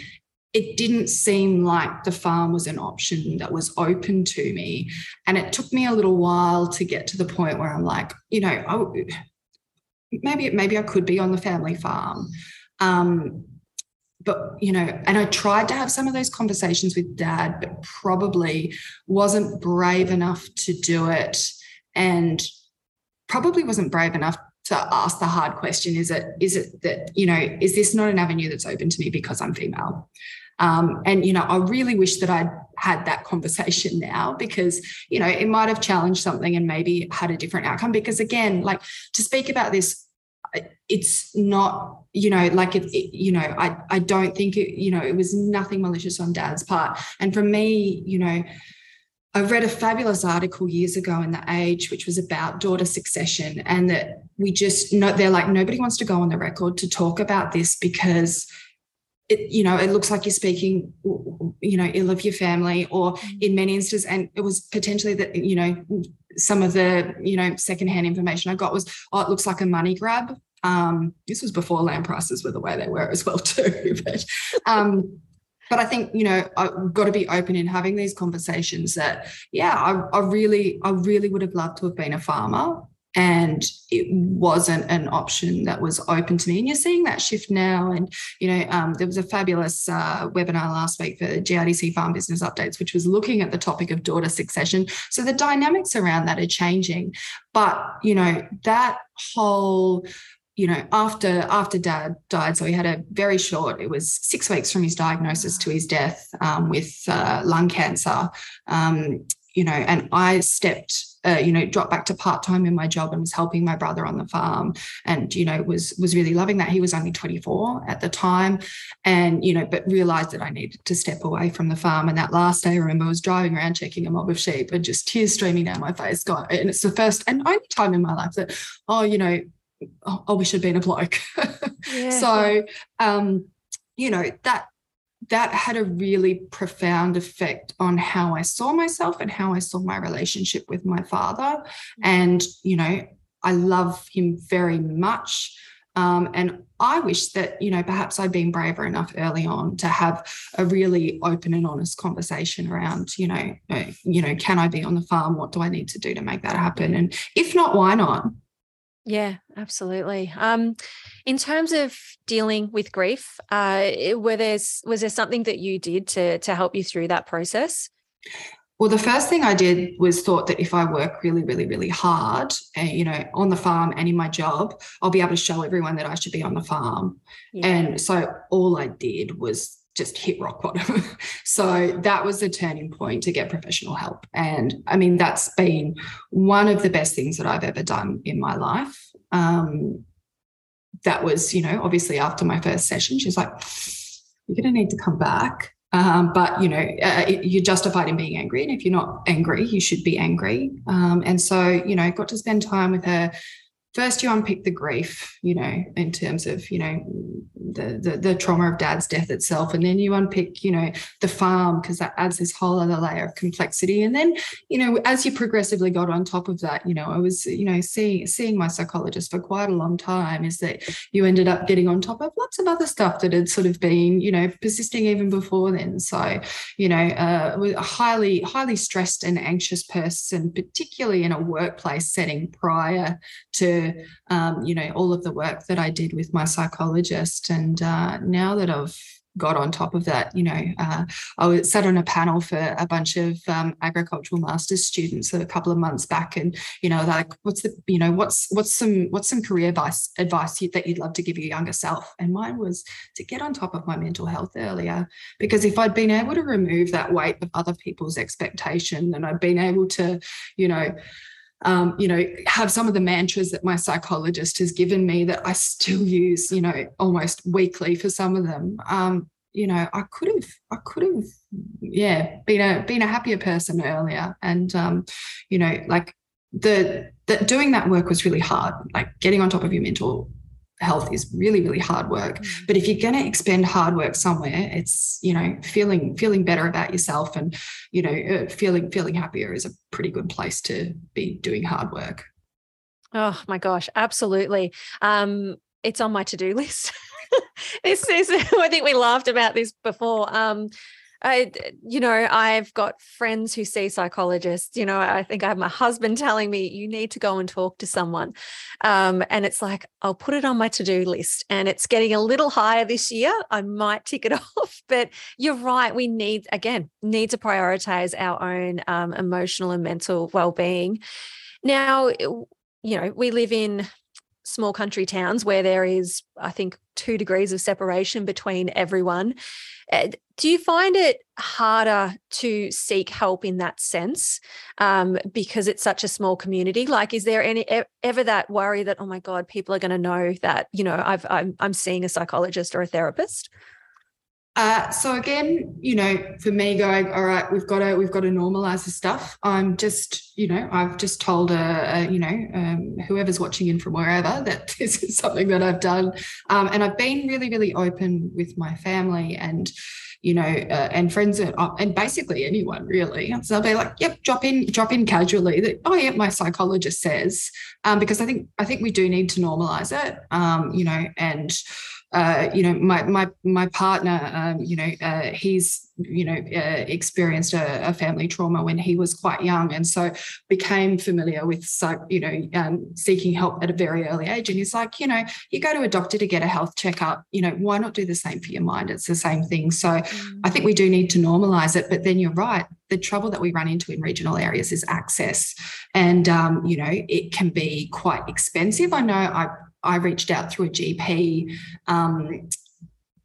It didn't seem like the farm was an option that was open to me. And it took me a little while to get to the point where I'm like, you know, I, maybe maybe I could be on the family farm. Um, but you know, and I tried to have some of those conversations with dad, but probably wasn't brave enough to do it, and probably wasn't brave enough to ask the hard question: Is it is it that you know is this not an avenue that's open to me because I'm female? Um, and you know, I really wish that I'd had that conversation now because you know it might have challenged something and maybe had a different outcome. Because again, like to speak about this it's not you know like it, it, you know i i don't think it you know it was nothing malicious on dad's part and for me you know i read a fabulous article years ago in the age which was about daughter succession and that we just know they're like nobody wants to go on the record to talk about this because it, you know, it looks like you're speaking, you know, ill of your family, or mm. in many instances, and it was potentially that, you know, some of the, you know, secondhand information I got was, oh, it looks like a money grab. Um, this was before land prices were the way they were as well too. but, um, but I think you know I've got to be open in having these conversations. That yeah, I, I really, I really would have loved to have been a farmer and it wasn't an option that was open to me. And you're seeing that shift now. And you know, um, there was a fabulous uh, webinar last week for GRDC Farm Business Updates, which was looking at the topic of daughter succession. So the dynamics around that are changing. But you know, that whole you know after after dad died so he had a very short it was six weeks from his diagnosis to his death um, with uh, lung cancer um, you know and i stepped uh, you know, dropped back to part time in my job and was helping my brother on the farm, and you know, was was really loving that. He was only 24 at the time, and you know, but realised that I needed to step away from the farm. And that last day, I remember I was driving around checking a mob of sheep, and just tears streaming down my face. God, and it's the first and only time in my life that, oh, you know, oh, I wish I'd been a bloke. Yeah. so, um, you know, that that had a really profound effect on how I saw myself and how I saw my relationship with my father. Mm-hmm. And, you know, I love him very much. Um, and I wish that, you know, perhaps I'd been braver enough early on to have a really open and honest conversation around, you know, uh, you know, can I be on the farm? What do I need to do to make that happen? And if not, why not? Yeah, absolutely. Um, in terms of dealing with grief, uh, were there's was there something that you did to to help you through that process? Well, the first thing I did was thought that if I work really, really, really hard, uh, you know, on the farm and in my job, I'll be able to show everyone that I should be on the farm. Yeah. And so all I did was just hit rock bottom. so that was the turning point to get professional help. And I mean, that's been one of the best things that I've ever done in my life. Um, that was, you know, obviously after my first session, she's like, you're going to need to come back. Um, but you know, uh, you're justified in being angry, and if you're not angry, you should be angry. Um, and so, you know, got to spend time with her first you unpick the grief you know in terms of you know the, the, the trauma of dad's death itself. And then you unpick you know the farm because that adds this whole other layer of complexity. And then you know as you progressively got on top of that you know i was you know seeing seeing my psychologist for quite a long time is that you ended up getting on top of lots of other stuff that had sort of been you know persisting even before then. So you know uh, a highly highly stressed and anxious person particularly in a workplace setting prior to um, you know all of the work that I did with my psychologist. And uh, now that I've got on top of that. You know, uh, I was sat on a panel for a bunch of um, agricultural masters students a couple of months back, and you know, like, what's the, you know, what's what's some what's some career advice advice that you'd love to give your younger self? And mine was to get on top of my mental health earlier, because if I'd been able to remove that weight of other people's expectation, and I'd been able to, you know um, you know, have some of the mantras that my psychologist has given me that I still use, you know, almost weekly for some of them. Um, you know, I could have, I could have, yeah, been a been a happier person earlier, and um, you know, like the that doing that work was really hard. Like getting on top of your mental health is really really hard work. Mm. but if you're going to expend hard work somewhere it's you know feeling feeling better about yourself and you know uh, feeling feeling happier is a pretty good place to be doing hard work. Oh my gosh absolutely. Um it's on my to-do list. This is i think we laughed about this before. Um I, you know, I've got friends who see psychologists. You know, I think I have my husband telling me you need to go and talk to someone, um, and it's like I'll put it on my to-do list, and it's getting a little higher this year. I might tick it off, but you're right. We need again need to prioritize our own um, emotional and mental well-being. Now, you know, we live in small country towns where there is, I think, two degrees of separation between everyone. Eh, do you find it harder to seek help in that sense um, because it's such a small community? Like, is there any ever that worry that oh my god, people are going to know that you know I've I'm, I'm seeing a psychologist or a therapist? Uh, so again, you know, for me going, all right, we've got to we've got to normalize this stuff. I'm just, you know, I've just told, a, you know, um, whoever's watching in from wherever that this is something that I've done, um, and I've been really, really open with my family and, you know, uh, and friends and, uh, and basically anyone really. So they'll be like, yep, drop in, drop in casually. That oh yeah, my psychologist says, um, because I think I think we do need to normalize it, um, you know, and uh, you know, my my my partner, um, you know, uh, he's you know uh, experienced a, a, family trauma when he was quite young, and so became familiar with you know um, seeking help at a very early age. And he's like, you know, you go to a doctor to get a health checkup. You know, why not do the same for your mind? It's the same thing. So mm. I think we do need to normalize it. But then you're right. The trouble that we run into in regional areas is access, and um, you know, it can be quite expensive. I know I I reached out through a GP um,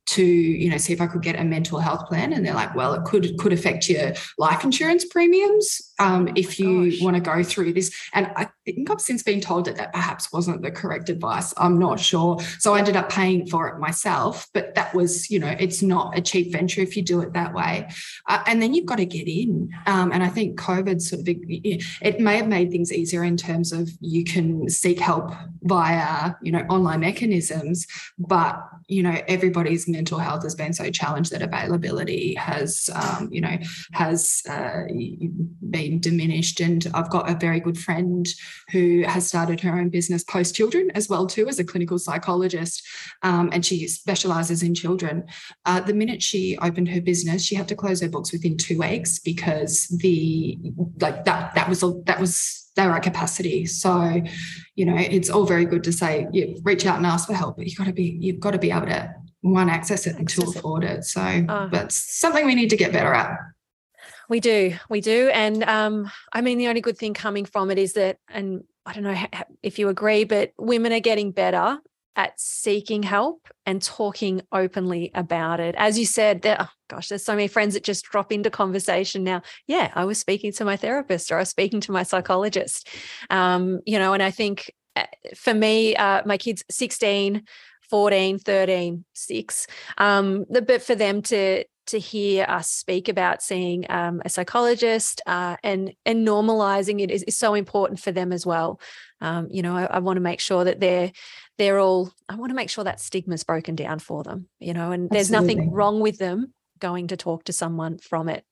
to you know see if I could get a mental health plan, and they're like, well, it could could affect your life insurance premiums um, oh if you want to go through this. And I think I've since been told that that perhaps wasn't the correct advice. I'm not sure. So I ended up paying for it myself, but that was you know it's not a cheap venture if you do it that way. Uh, and then you've got to get in. Um, and I think COVID sort of it may have made things easier in terms of you can seek help via you know online mechanisms, but you know everybody's mental health has been so challenged that availability has um, you know has uh, been diminished. And I've got a very good friend who has started her own business post children as well too as a clinical psychologist, um, and she specialises in children. Uh, the minute she opened her business, she had to close her books within two weeks because the like that that was all that was they're at capacity. So, you know, it's all very good to say, you reach out and ask for help, but you've got to be, you've got to be able to one access it and to afford it. So oh. that's something we need to get better at. We do, we do, and um, I mean, the only good thing coming from it is that, and I don't know if you agree, but women are getting better at seeking help and talking openly about it. As you said, there, oh gosh, there's so many friends that just drop into conversation now. Yeah, I was speaking to my therapist or I was speaking to my psychologist. Um, you know, and I think eh, for me, uh, my kids 16, 14, 13, 6. Um, but for them to to hear us speak about seeing um, a psychologist uh, and and normalizing it is, is, so important for them as well. Um, you know, I, I want to make sure that they're they're all i want to make sure that stigma's broken down for them you know and there's nothing wrong with them going to talk to someone from it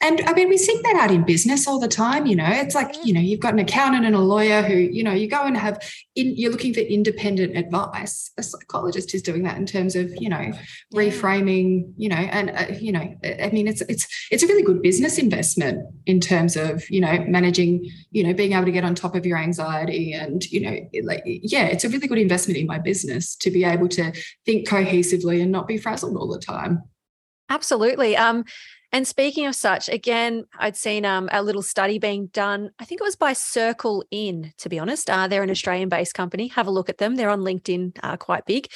and I mean, we see that out in business all the time. You know, it's like, you know, you've got an accountant and a lawyer who, you know, you go and have, in, you're looking for independent advice. A psychologist is doing that in terms of, you know, reframing, you know, and, uh, you know, I mean, it's, it's, it's a really good business investment in terms of, you know, managing, you know, being able to get on top of your anxiety and, you know, like, yeah, it's a really good investment in my business to be able to think cohesively and not be frazzled all the time. Absolutely. Um, and speaking of such, again, I'd seen um, a little study being done. I think it was by Circle In, to be honest. Uh, they're an Australian based company. Have a look at them. They're on LinkedIn, uh, quite big.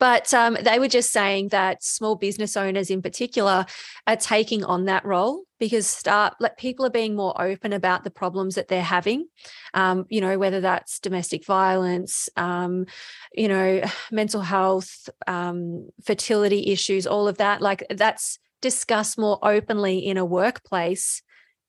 But um, they were just saying that small business owners in particular are taking on that role because start like people are being more open about the problems that they're having um, you know whether that's domestic violence um, you know mental health um, fertility issues all of that like that's discuss more openly in a workplace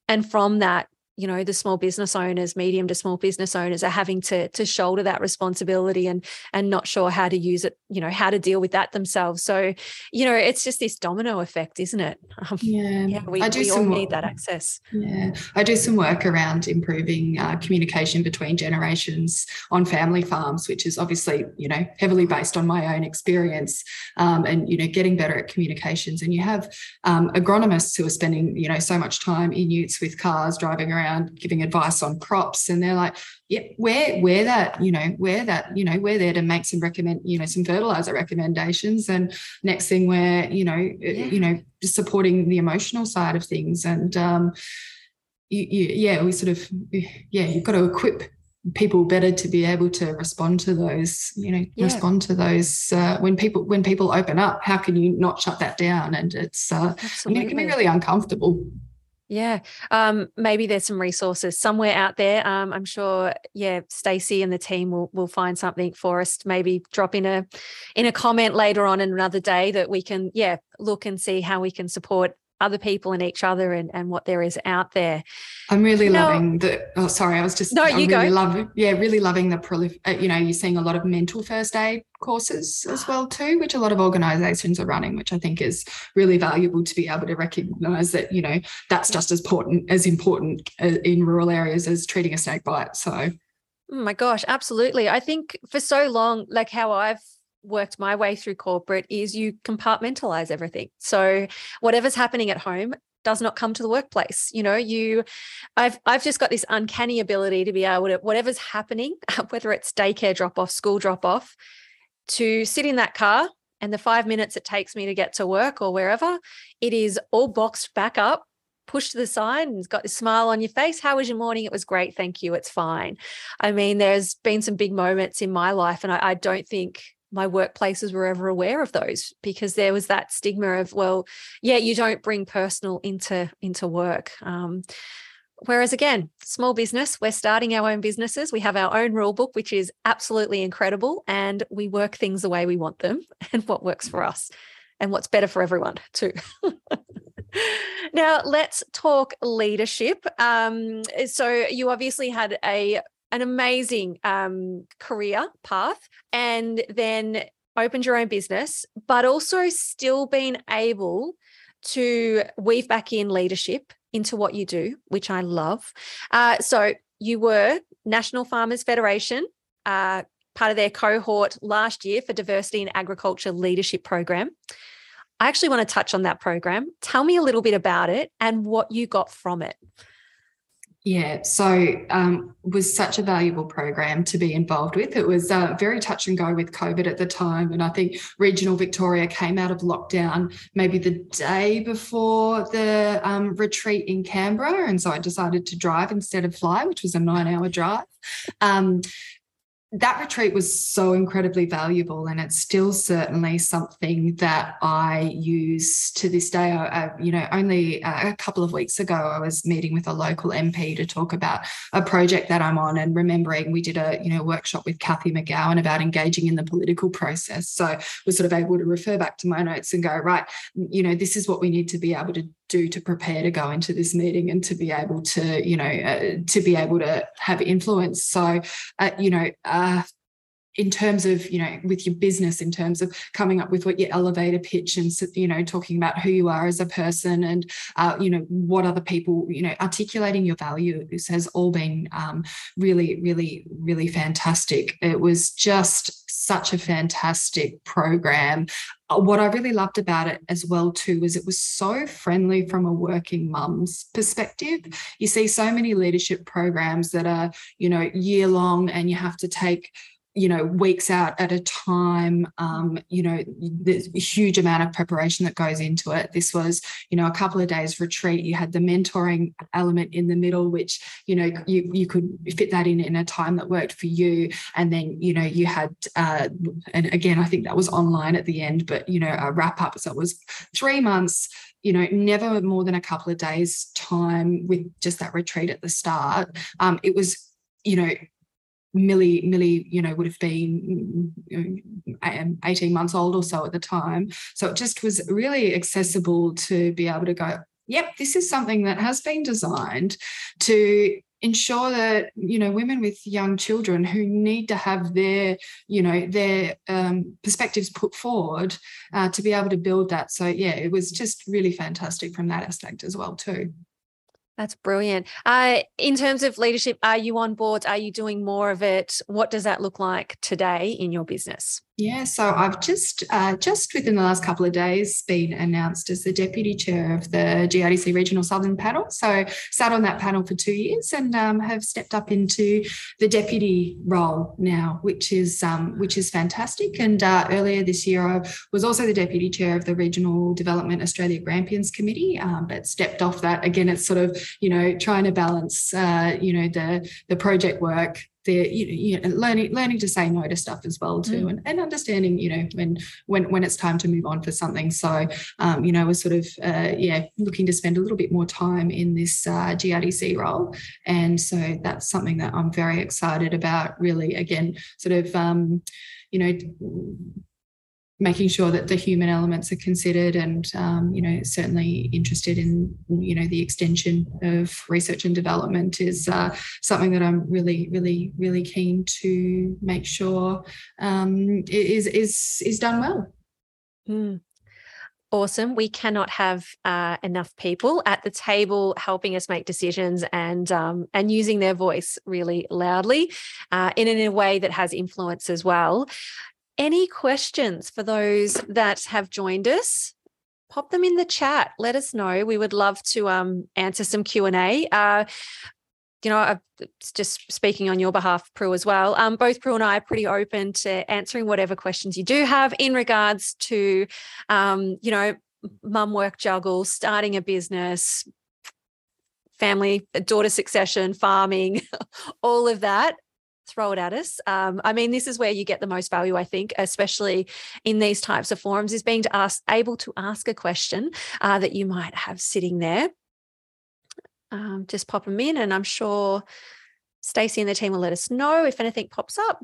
and from that you know the small business owners medium to small business owners are having to to shoulder that responsibility and and not sure how to use it you know how to deal with that themselves. So you know it's just this domino effect isn't it? Um, yeah, yeah we, I do we all need that access. Yeah. I do some work around improving uh, communication between generations on family farms which is obviously you know heavily based on my own experience um, and you know getting better at communications. And you have um, agronomists who are spending you know so much time in utes with cars driving around around giving advice on crops and they're like yeah we're we're that you know we're that you know we're there to make some recommend you know some fertilizer recommendations and next thing we're you know yeah. you know supporting the emotional side of things and um you, you, yeah we sort of yeah you've got to equip people better to be able to respond to those you know yeah. respond to those uh, when people when people open up how can you not shut that down and it's uh, you know, it can be really uncomfortable yeah. Um, maybe there's some resources somewhere out there. Um, I'm sure, yeah, Stacey and the team will will find something for us maybe drop in a in a comment later on in another day that we can, yeah, look and see how we can support other people and each other and, and what there is out there. I'm really you loving know, the, oh, sorry, I was just, no, I'm you really go. Love, yeah, really loving the prolif, uh, you know, you're seeing a lot of mental first aid courses as well too, which a lot of organizations are running, which I think is really valuable to be able to recognize that, you know, that's just as important as important uh, in rural areas as treating a snake bite. So, oh my gosh, absolutely. I think for so long, like how I've worked my way through corporate is you compartmentalize everything. So whatever's happening at home does not come to the workplace. You know, you I've I've just got this uncanny ability to be able to whatever's happening, whether it's daycare drop off, school drop off, to sit in that car and the 5 minutes it takes me to get to work or wherever, it is all boxed back up pushed to the side and got a smile on your face. How was your morning? It was great. Thank you. It's fine. I mean, there's been some big moments in my life, and I, I don't think my workplaces were ever aware of those because there was that stigma of well yeah you don't bring personal into into work um, whereas again small business we're starting our own businesses. We have our own rule book which is absolutely incredible and we work things the way we want them and what works for us and what's better for everyone too. Now let's talk leadership. Um, so you obviously had a an amazing um, career path and then opened your own business, but also still being able to weave back in leadership into what you do, which I love. Uh, so you were National Farmers Federation, uh, part of their cohort last year for Diversity in Agriculture Leadership Program. I actually want to touch on that program. Tell me a little bit about it and what you got from it. Yeah, so um, was such a valuable program to be involved with. It was uh, very touch and go with COVID at the time, and I think regional Victoria came out of lockdown maybe the day before the um, retreat in Canberra, and so I decided to drive instead of fly, which was a nine-hour drive. Um, that retreat was so incredibly valuable and it's still certainly something that i use to this day. I, I, you know only uh, a couple of weeks ago i was meeting with a local mp to talk about a project that i'm on and remembering we did a you know workshop with Cathy McGowan about engaging in the political process. So we're sort of able to refer back to my notes and go right you know this is what we need to be able to do to prepare to go into this meeting and to be able to you know uh, to be able to have influence. So uh, you know uh, in terms of you know with your business in terms of coming up with what your elevator pitch and you know talking about who you are as a person and uh, you know what other people you know articulating your values has all been um, really really really fantastic. It was just such a fantastic program Uh, what I really loved about it as well too was it was so friendly from a working mum's perspective. You see so many leadership programs that are, you know, year long and you have to take you know weeks out at a time um, you know there's a huge amount of preparation that goes into it. This was you know a couple of days retreat. You had the mentoring element in the middle which you know you you could fit that in in a time that worked for you. And then you know you had uh, and again i think that was online at the end but you know a wrap up. So it was three months you know, never more than a couple of days time with just that retreat at the start. Um, it was, you know, Millie, Millie, you know, would have been know, 18 months old or so at the time. So it just was really accessible to be able to go, yep, this is something that has been designed to ensure that you know women with young children who need to have their you know their um, perspectives put forward uh, to be able to build that so yeah it was just really fantastic from that aspect as well too that's brilliant. Uh, in terms of leadership, are you on board? Are you doing more of it? What does that look like today in your business? Yeah, so I've just uh, just within the last couple of days been announced as the deputy chair of the GRDC Regional Southern Panel. So sat on that panel for two years and um, have stepped up into the deputy role now, which is um, which is fantastic. And uh, earlier this year, I was also the deputy chair of the Regional Development Australia Grampians Committee, um, but stepped off that again. It's sort of you know trying to balance uh, you know the the project work the you know, learning learning to say no to stuff as well too mm. and, and understanding you know when when when it's time to move on for something so um, you know we're sort of uh, yeah looking to spend a little bit more time in this uh, GRDC role and so that's something that I'm very excited about really again sort of um, you know making sure that the human elements are considered and um, you know certainly interested in you know the extension of research and development is uh, something that I'm really really really keen to make sure um, is is is done well. Mm. Awesome. We cannot have uh, enough people at the table helping us make decisions and um, and using their voice really loudly, uh, in, in a way that has influence as well any questions for those that have joined us? Pop them in the chat. Let us know. We would love to um, answer some q&a uh, you know, I'm just speaking on your behalf, Pru, as well. Um, both Pru and I are pretty open to answering whatever questions you do have in regards to, um, you know, mum work juggle, starting a business, family, daughter succession, farming, all of that throw it at us. Um, I mean, this is where you get the most value, I think, especially in these types of forums, is being to ask, able to ask a question uh, that you might have sitting there. Um, just pop them in, and I'm sure Stacey and the team will let us know if anything pops up.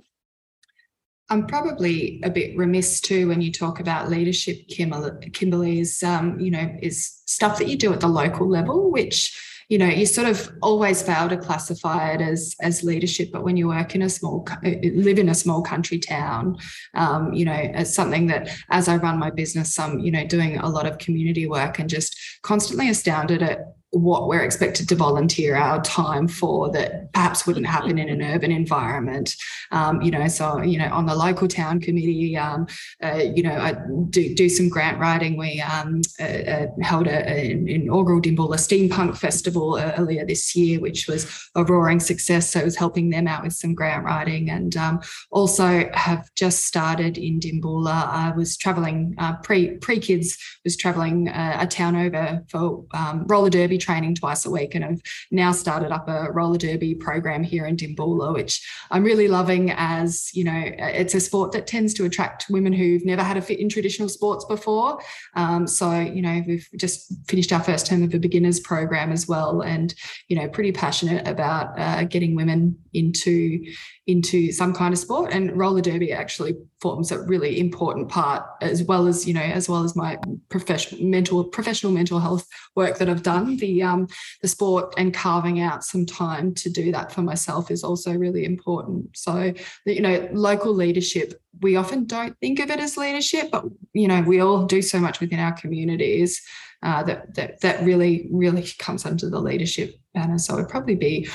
I'm probably a bit remiss too when you talk about leadership, Kimberley, Is um, you know, is stuff that you do at the local level, which you know you sort of always fail to classify it as as leadership but when you work in a small uh, live in a small country town um, you know it's something that as i run my business i'm you know doing a lot of community work and just constantly astounded at what we're expected to volunteer our time for that perhaps wouldn't happen in an urban environment. Um, you know, so you know, on the local town committee, um, uh, you know, I do do some grant writing. We um, uh, uh, held an inaugural Dimboola Steampunk Festival earlier this year, which was a roaring success. So I was helping them out with some grant writing, and um, also have just started in Dimboola. I was travelling uh, pre pre kids was travelling uh, a town over for um, roller derby training twice a week and have now started up a roller derby program here in Dimboola, which I'm really loving as, you know, it's a sport that tends to attract women who've never had a fit in traditional sports before. Um, so, you know, we've just finished our first term of a beginners program as well and, you know, pretty passionate about uh, getting women into into some kind of sport and roller derby actually forms a really important part as well as you know as well as my professional mental professional mental health work that I've done. The um the sport and carving out some time to do that for myself is also really important. So you know local leadership we often don't think of it as leadership but you know we all do so much within our communities uh, that that that really really comes under the leadership banner. So it'd probably be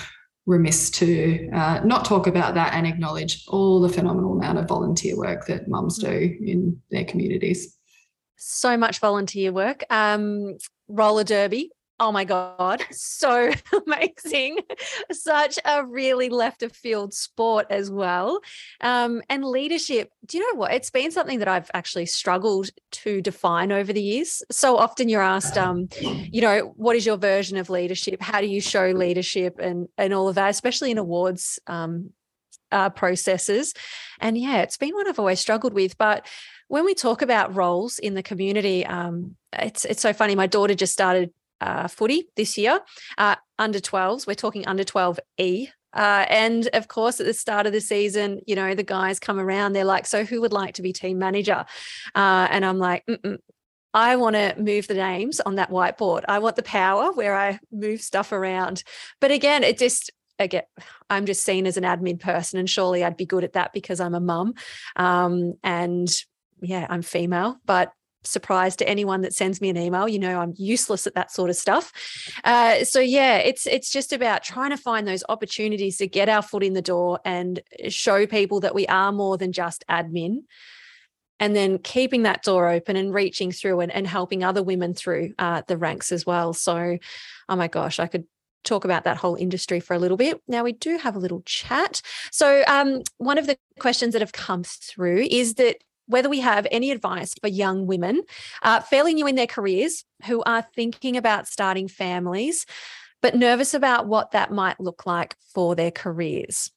remiss to uh, not talk about that and acknowledge all the phenomenal amount of volunteer work that mums do in their communities. So much volunteer work. Um, roller derby Oh my God, so amazing. Such a really left of field sport as well. Um, and leadership, do you know what? It's been something that I've actually struggled to define over the years. So often you're asked, um, you know, what is your version of leadership? How do you show leadership and, and all of that, especially in awards um, uh, processes. And yeah, it's been one I've always struggled with. But when we talk about roles in the community, um, it's it's so funny. My daughter just started uh, footy this year, uh, under 12s. We're talking under 12E. Uh, and of course, at the start of the season, you know, the guys come around, they're like, So who would like to be team manager? Uh, and I'm like, Mm-mm. I want to move the names on that whiteboard. I want the power where I move stuff around. But again, it just, again, I'm just seen as an admin person, and surely I'd be good at that because I'm a mum. Um, and yeah, I'm female, but surprise to anyone that sends me an email you know i'm useless at that sort of stuff uh, so yeah it's it's just about trying to find those opportunities to get our foot in the door and show people that we are more than just admin and then keeping that door open and reaching through and, and helping other women through uh, the ranks as well so oh my gosh i could talk about that whole industry for a little bit. Now, we do have a little chat. So, um, one of the questions that have come through is that whether we have any advice for young women uh, fairly new in their careers who are thinking about starting families, but nervous about what that might look like for their careers.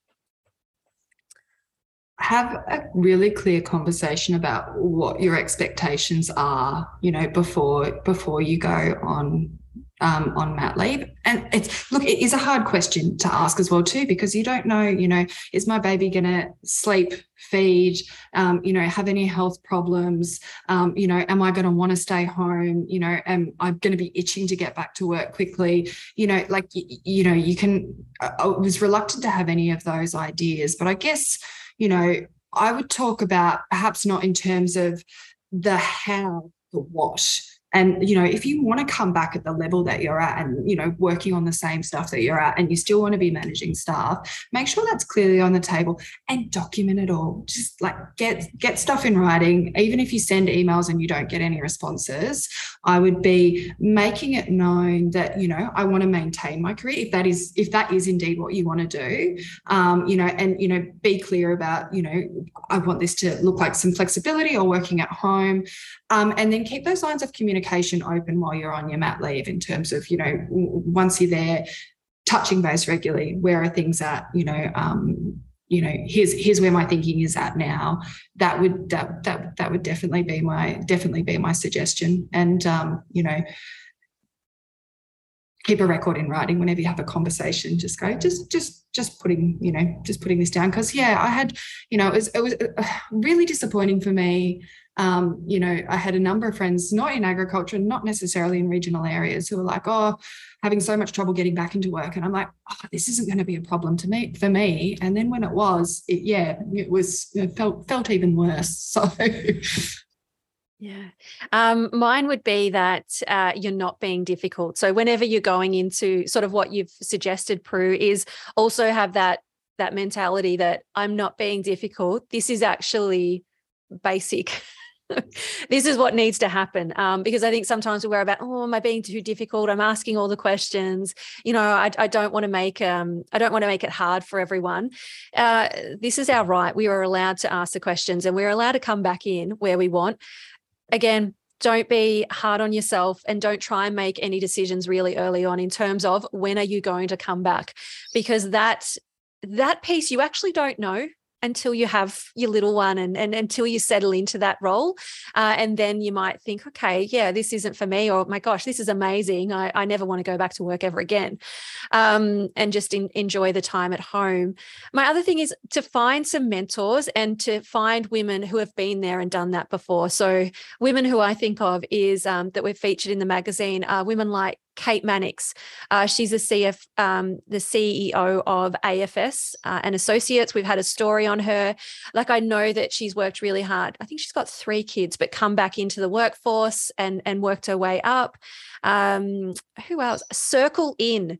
Have a really clear conversation about what your expectations are, you know, before before you go on um, on mat leave? And it's look, it is a hard question to ask as well too, because you don't know, you know, is my baby going to sleep, feed, um, you know, have any health problems? Um, you know, am I going to want to stay home? You know, am I going to be itching to get back to work quickly? You know, like you, you know, you can. I was reluctant to have any of those ideas, but I guess, you know, I would talk about perhaps not in terms of the how, the what and, you know, if you want to come back at the level that you're at and, you know, working on the same stuff that you're at and you still want to be managing staff, make sure that's clearly on the table and document it all. Just like get get stuff in writing. Even if you send emails and you don't get any responses, I would be making it known that, you know, I want to maintain my career if that is if that is indeed what you want to do. Um, you know, and you know, be clear about, you know, I want this to look like some flexibility or working at home. Um, and then keep those lines of communication open while you're on your mat leave in terms of, you know, once you're there, touching base regularly. Where are things at? You know, um, you know here's here's where my thinking is at now that would that that that would definitely be my definitely be my suggestion and um, you know keep a record in writing whenever you have a conversation just go just just just putting you know just putting this down because yeah i had you know it was, it was uh, really disappointing for me um, you know i had a number of friends not in agriculture not necessarily in regional areas who were like oh having so much trouble getting back into work and i'm like oh, this isn't going to be a problem to me for me and then when it was it, yeah it was it felt felt even worse so Yeah. Um, mine would be that uh, you're not being difficult. So whenever you're going into sort of what you've suggested, Pru, is also have that that mentality that I'm not being difficult. This is actually basic. this is what needs to happen um, because I think sometimes we worry about oh am I being too difficult? I'm asking all the questions. You know I, I don't want to make um, I don't want to make it hard for everyone. Uh, this is our right. We are allowed to ask the questions and we're allowed to come back in where we want. Again, don't be hard on yourself and don't try and make any decisions really early on in terms of when are you going to come back because that that piece you actually don't know until you have your little one and, and until you settle into that role. Uh, and then you might think, okay, yeah, this isn't for me, or my gosh, this is amazing. I, I never want to go back to work ever again. Um, and just in, enjoy the time at home. My other thing is to find some mentors and to find women who have been there and done that before. So, women who I think of is um, that we've featured in the magazine are women like Kate Mannix. Uh, she's the CF, um, the CEO of AFS uh, and Associates. We've had a story on her. Like I know that she's worked really hard. I think she's got three kids, but come back into the workforce and and worked her way up. Um, who else? Circle In.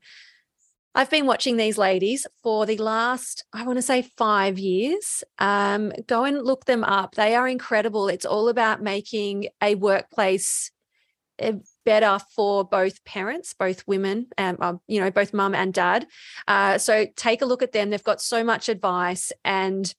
I've been watching these ladies for the last, I want to say, five years. Um, go and look them up. They are incredible. It's all about making a workplace better for both parents, both women, um, uh, you know, both mum and dad. Uh, so take a look at them. They've got so much advice and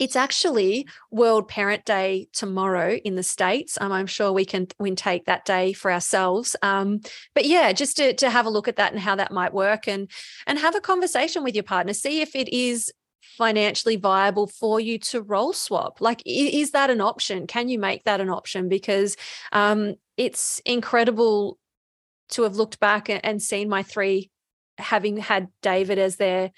it's actually World Parent Day tomorrow in the States. Um, I'm sure we can can take that day for ourselves. Um, but yeah, just to, to have a look at that and how that might work and and have a conversation with your partner. See if it is financially viable for you to role swap like is that an option can you make that an option because um, it's incredible to have looked back and seen my three having had david as their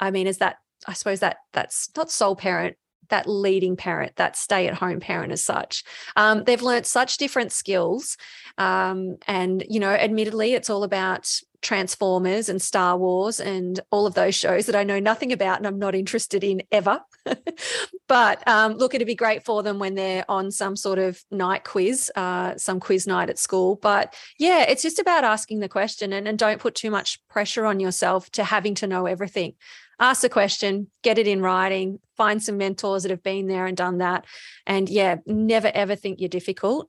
i mean as that i suppose that that's not sole parent that leading parent, that stay at home parent as such. Um, they've learned such different skills. Um, and, you know, admittedly, it's all about Transformers and Star Wars and all of those shows that I know nothing about and I'm not interested in ever. but um, look, it'd be great for them when they're on some sort of night quiz, uh, some quiz night at school. But yeah, it's just about asking the question and, and don't put too much pressure on yourself to having to know everything ask the question, get it in writing, find some mentors that have been there and done that. And yeah, never ever think you're difficult.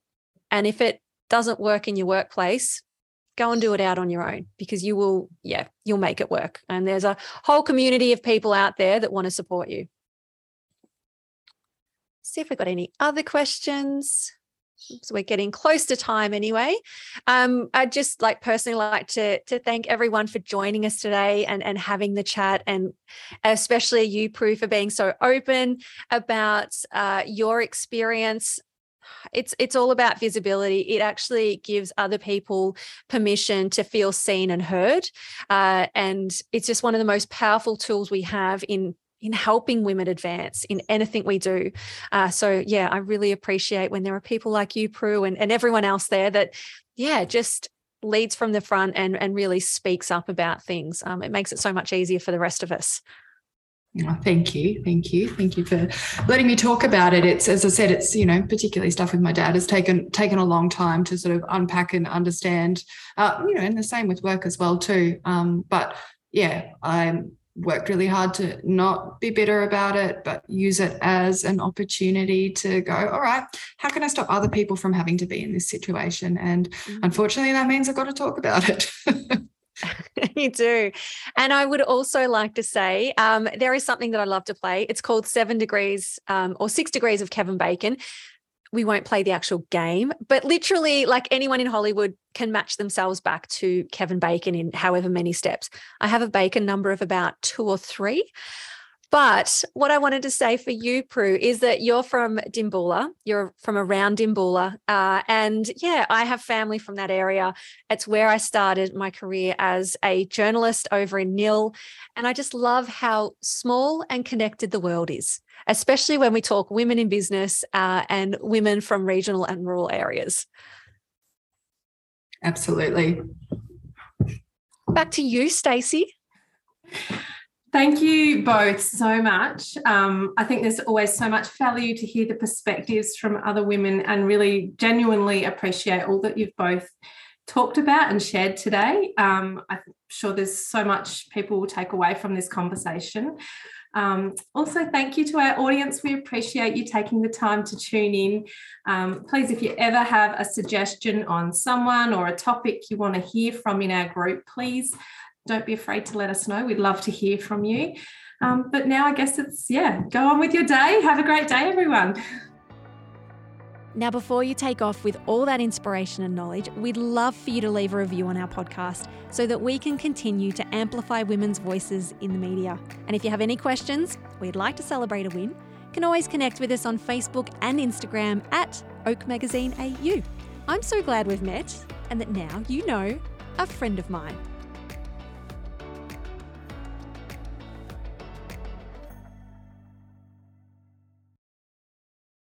And if it doesn't work in your workplace, go and do it out on your own because you will, yeah, you'll make it work. And there's a whole community of people out there that want to support you. See if we've got any other questions so we're getting close to time anyway. Um, I'd just like personally like to to thank everyone for joining us today and and having the chat, and especially you, Pru, for being so open about uh, your experience. It's it's all about visibility. It actually gives other people permission to feel seen and heard, uh, and it's just one of the most powerful tools we have in in helping women advance in anything we do. Uh, so, yeah, I really appreciate when there are people like you, Pru, and, and everyone else there that, yeah, just leads from the front and, and really speaks up about things. Um, it makes it so much easier for the rest of us. Oh, thank you, thank you, thank you for letting me talk about it. It's as I said, it's you know particularly stuff with my dad has taken taken a long time to sort of unpack and understand. Uh, you know, and the same with work as well too. Um, but yeah, I'm worked really hard to not be bitter about it, but use it as an opportunity to go, all right, how can I stop other people from having to be in this situation? And mm-hmm. unfortunately, that means I've got to talk about it. you do. And I would also like to say um, there is something that I love to play. It's called Seven Degrees um, or Six Degrees of Kevin Bacon we won't play the actual game, but literally, like anyone in Hollywood can match themselves back to Kevin Bacon in however many steps. I have a Bacon number of about two or three. But what I wanted to say for you, Pru, is that you're from Dimboola. You're from around Dimboola. Uh, and yeah, I have family from that area. It's where I started my career as a journalist over in Nhill. And I just love how small and connected the world is, especially when we talk women in business uh, and women from regional and rural areas. Absolutely. Back to you, Stacey. Thank you both so much. Um, I think there's always so much value to hear the perspectives from other women and really genuinely appreciate all that you've both talked about and shared today. Um, I'm sure there's so much people will take away from this conversation. Um, also, thank you to our audience. We appreciate you taking the time to tune in. Um, please, if you ever have a suggestion on someone or a topic you want to hear from in our group, please don't be afraid to let us know. We'd love to hear from you. Um, but now I guess it's, yeah, go on with your day. Have a great day, everyone. Now, before you take off with all that inspiration and knowledge, we'd love for you to leave a review on our podcast so that we can continue to amplify women's voices in the media. And if you have any questions, we'd like to celebrate a win, can always connect with us on Facebook and Instagram at Oak Magazine AU. I'm so glad we've met and that now you know a friend of mine.